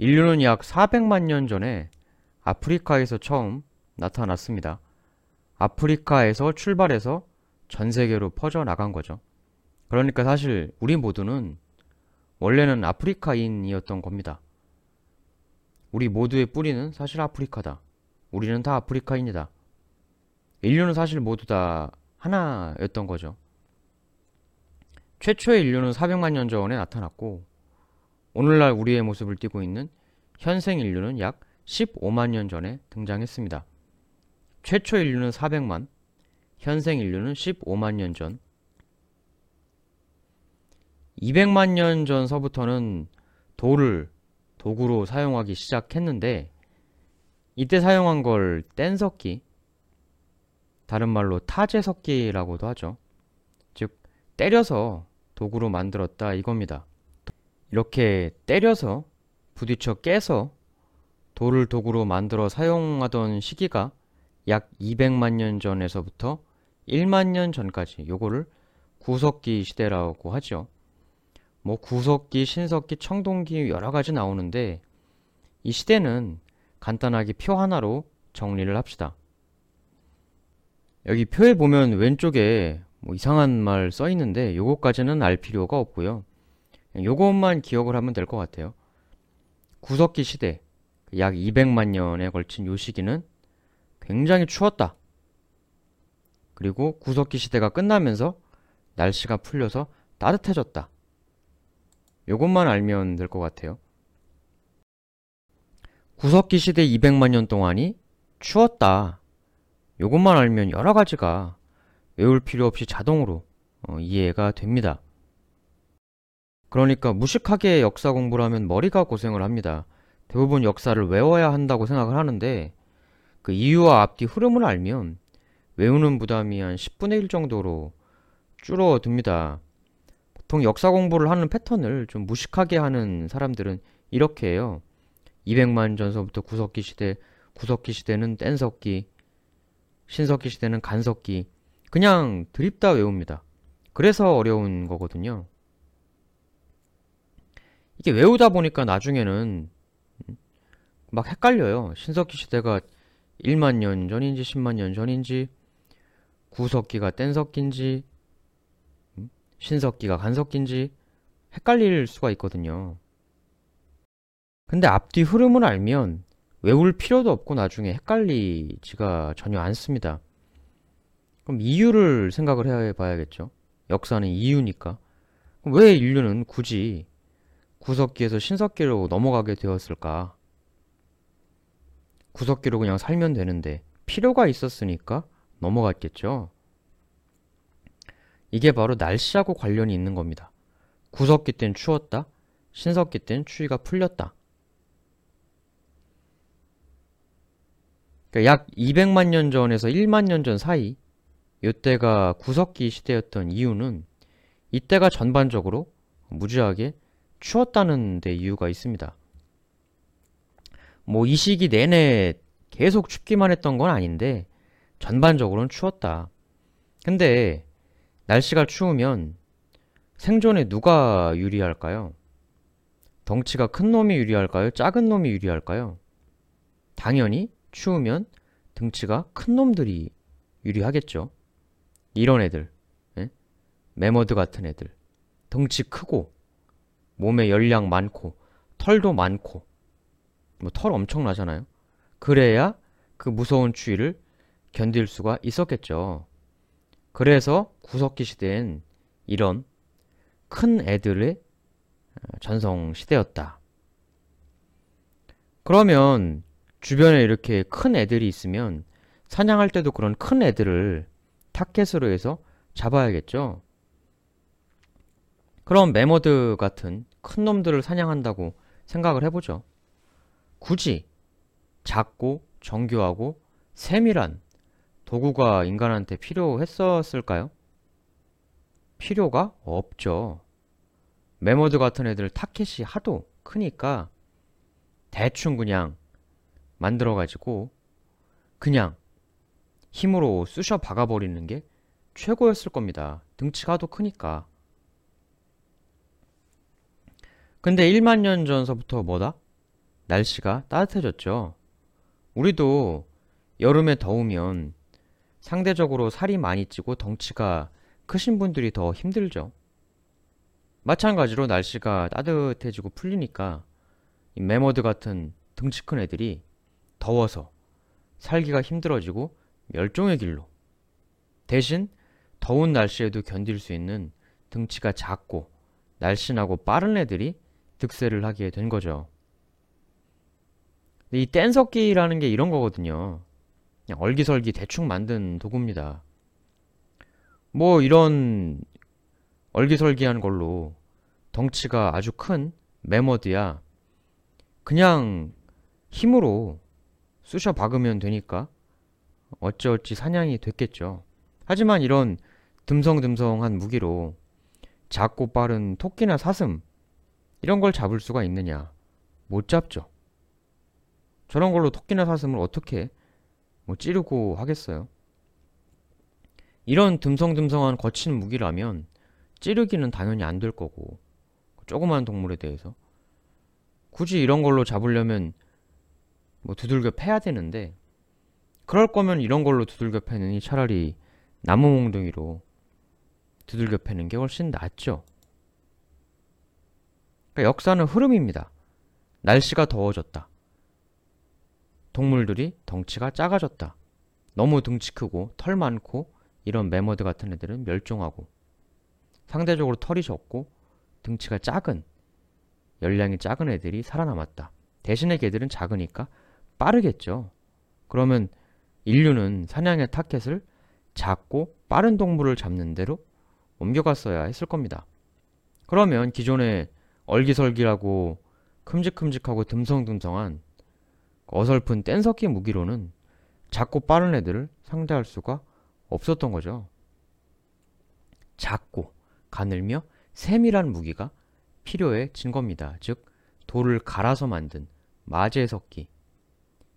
인류는 약 400만 년 전에 아프리카에서 처음 나타났습니다. 아프리카에서 출발해서 전 세계로 퍼져나간 거죠. 그러니까 사실 우리 모두는 원래는 아프리카인이었던 겁니다. 우리 모두의 뿌리는 사실 아프리카다. 우리는 다 아프리카인이다. 인류는 사실 모두 다 하나였던 거죠. 최초의 인류는 400만 년 전에 나타났고 오늘날 우리의 모습을 띠고 있는 현생 인류는 약 15만 년 전에 등장했습니다. 최초 인류는 400만, 현생 인류는 15만 년 전. 200만 년 전서부터는 돌을 도구로 사용하기 시작했는데 이때 사용한 걸 뗀석기, 다른 말로 타제석기라고도 하죠. 즉 때려서 도구로 만들었다 이겁니다. 이렇게 때려서 부딪혀 깨서 돌을 도구로 만들어 사용하던 시기가 약 200만 년 전에서부터 1만 년 전까지 요거를 구석기 시대라고 하죠. 뭐 구석기, 신석기, 청동기 여러 가지 나오는데 이 시대는 간단하게 표 하나로 정리를 합시다. 여기 표에 보면 왼쪽에 뭐 이상한 말 써 있는데 요거까지는 알 필요가 없고요. 요것만 기억을 하면 될 것 같아요. 구석기 시대, 약 200만 년에 걸친 요 시기는 굉장히 추웠다. 그리고 구석기 시대가 끝나면서 날씨가 풀려서 따뜻해졌다. 요것만 알면 될 것 같아요. 구석기 시대 200만 년 동안이 추웠다. 요것만 알면 여러 가지가 외울 필요 없이 자동으로 어, 이해가 됩니다. 그러니까 무식하게 역사 공부를 하면 머리가 고생을 합니다. 대부분 역사를 외워야 한다고 생각을 하는데 그 이유와 앞뒤 흐름을 알면 외우는 부담이 한 10분의 1 정도로 줄어듭니다. 보통 역사 공부를 하는 패턴을 좀 무식하게 하는 사람들은 이렇게 해요. 200만 전서부터 구석기 시대, 구석기 시대는 뗀석기, 신석기 시대는 간석기. 그냥 드립다 외웁니다. 그래서 어려운 거거든요. 이게 외우다 보니까 나중에는 막 헷갈려요. 신석기 시대가 1만 년 전인지 10만 년 전인지 구석기가 뗀석기인지 신석기가 간석기인지 헷갈릴 수가 있거든요. 근데 앞뒤 흐름을 알면 외울 필요도 없고 나중에 헷갈리지가 전혀 않습니다. 그럼 이유를 생각을 해 봐야겠죠. 역사는 이유니까. 왜 인류는 굳이 구석기에서 신석기로 넘어가게 되었을까? 구석기로 그냥 살면 되는데 필요가 있었으니까 넘어갔겠죠. 이게 바로 날씨하고 관련이 있는 겁니다. 구석기 땐 추웠다, 신석기 땐 추위가 풀렸다. 그러니까 약 200만 년 전에서 1만 년 전 사이 이때가 구석기 시대였던 이유는 이때가 전반적으로 무지하게 추웠다는 데 이유가 있습니다. 뭐 이 시기 내내 계속 춥기만 했던 건 아닌데 전반적으로는 추웠다. 근데 날씨가 추우면 생존에 누가 유리할까요? 덩치가 큰 놈이 유리할까요? 작은 놈이 유리할까요? 당연히 추우면 등치가 큰 놈들이 유리하겠죠. 이런 애들, 예? 매머드 같은 애들, 덩치 크고 몸에 열량 많고 털도 많고 뭐 털 엄청나잖아요. 그래야 그 무서운 추위를 견딜 수가 있었겠죠. 그래서 구석기 시대엔 이런 큰 애들의 전성 시대였다. 그러면 주변에 이렇게 큰 애들이 있으면 사냥할 때도 그런 큰 애들을 타켓으로 해서 잡아야겠죠. 그럼 매머드 같은 큰 놈들을 사냥한다고 생각을 해보죠. 굳이 작고 정교하고 세밀한 도구가 인간한테 필요했었을까요? 필요가 없죠. 매머드 같은 애들 타켓이 하도 크니까 대충 그냥 만들어가지고 그냥 힘으로 쑤셔 박아버리는 게 최고였을 겁니다. 등치가 하도 크니까. 근데 1만 년 전서부터 뭐다? 날씨가 따뜻해졌죠. 우리도 여름에 더우면 상대적으로 살이 많이 찌고 덩치가 크신 분들이 더 힘들죠. 마찬가지로 날씨가 따뜻해지고 풀리니까 이 매머드 같은 등치 큰 애들이 더워서 살기가 힘들어지고 멸종의 길로 대신 더운 날씨에도 견딜 수 있는 등치가 작고 날씬하고 빠른 애들이 득세를 하게 된 거죠. 이 뗀석기라는 게 이런 거거든요. 그냥 얼기설기 대충 만든 도구입니다. 뭐 이런 얼기설기한 걸로 덩치가 아주 큰 매머드야 그냥 힘으로 쑤셔 박으면 되니까 어찌어찌 사냥이 됐겠죠. 하지만 이런 듬성듬성한 무기로 작고 빠른 토끼나 사슴 이런 걸 잡을 수가 있느냐? 못 잡죠. 저런 걸로 토끼나 사슴을 어떻게 뭐 찌르고 하겠어요? 이런 듬성듬성한 거친 무기라면 찌르기는 당연히 안 될 거고 조그만 동물에 대해서 굳이 이런 걸로 잡으려면 뭐 두들겨 패야 되는데 그럴 거면 이런 걸로 두들겨 패느니 차라리 나무 몽둥이로 두들겨 패는 게 훨씬 낫죠. 그러니까 역사는 흐름입니다. 날씨가 더워졌다. 동물들이 덩치가 작아졌다. 너무 등치 크고 털 많고 이런 매머드 같은 애들은 멸종하고 상대적으로 털이 적고 등치가 작은 열량이 작은 애들이 살아남았다. 대신에 걔들은 작으니까 빠르겠죠. 그러면 인류는 사냥의 타켓을 작고 빠른 동물을 잡는 대로 옮겨갔어야 했을 겁니다. 그러면 기존의 얼기설기라고 큼직큼직하고 듬성듬성한 어설픈 뗀석기 무기로는 작고 빠른 애들을 상대할 수가 없었던 거죠. 작고 가늘며 세밀한 무기가 필요해진 겁니다. 즉 돌을 갈아서 만든 마제석기,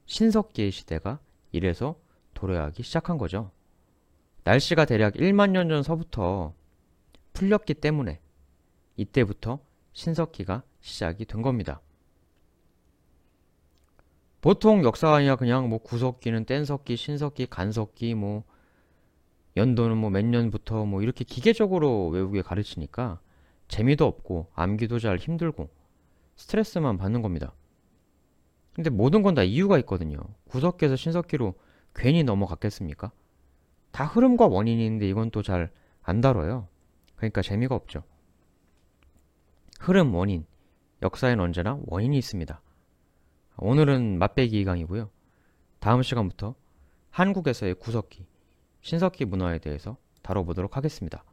신석기의 시대가 이래서 도래하기 시작한 거죠. 날씨가 대략 1만 년 전서부터 풀렸기 때문에 이때부터 신석기가 시작이 된 겁니다. 보통 역사관이야 그냥 뭐 구석기는 뗀석기, 신석기, 간석기, 뭐 연도는 뭐 몇 년부터 뭐 이렇게 기계적으로 외우게 가르치니까 재미도 없고 암기도 잘 힘들고 스트레스만 받는 겁니다. 근데 모든 건 다 이유가 있거든요. 구석기에서 신석기로 괜히 넘어갔겠습니까? 다 흐름과 원인이 있는데 이건 또 잘 안 다뤄요. 그러니까 재미가 없죠. 흐름, 원인. 역사엔 언제나 원인이 있습니다. 오늘은 맛배기 강이고요. 다음 시간부터 한국에서의 구석기, 신석기 문화에 대해서 다뤄보도록 하겠습니다.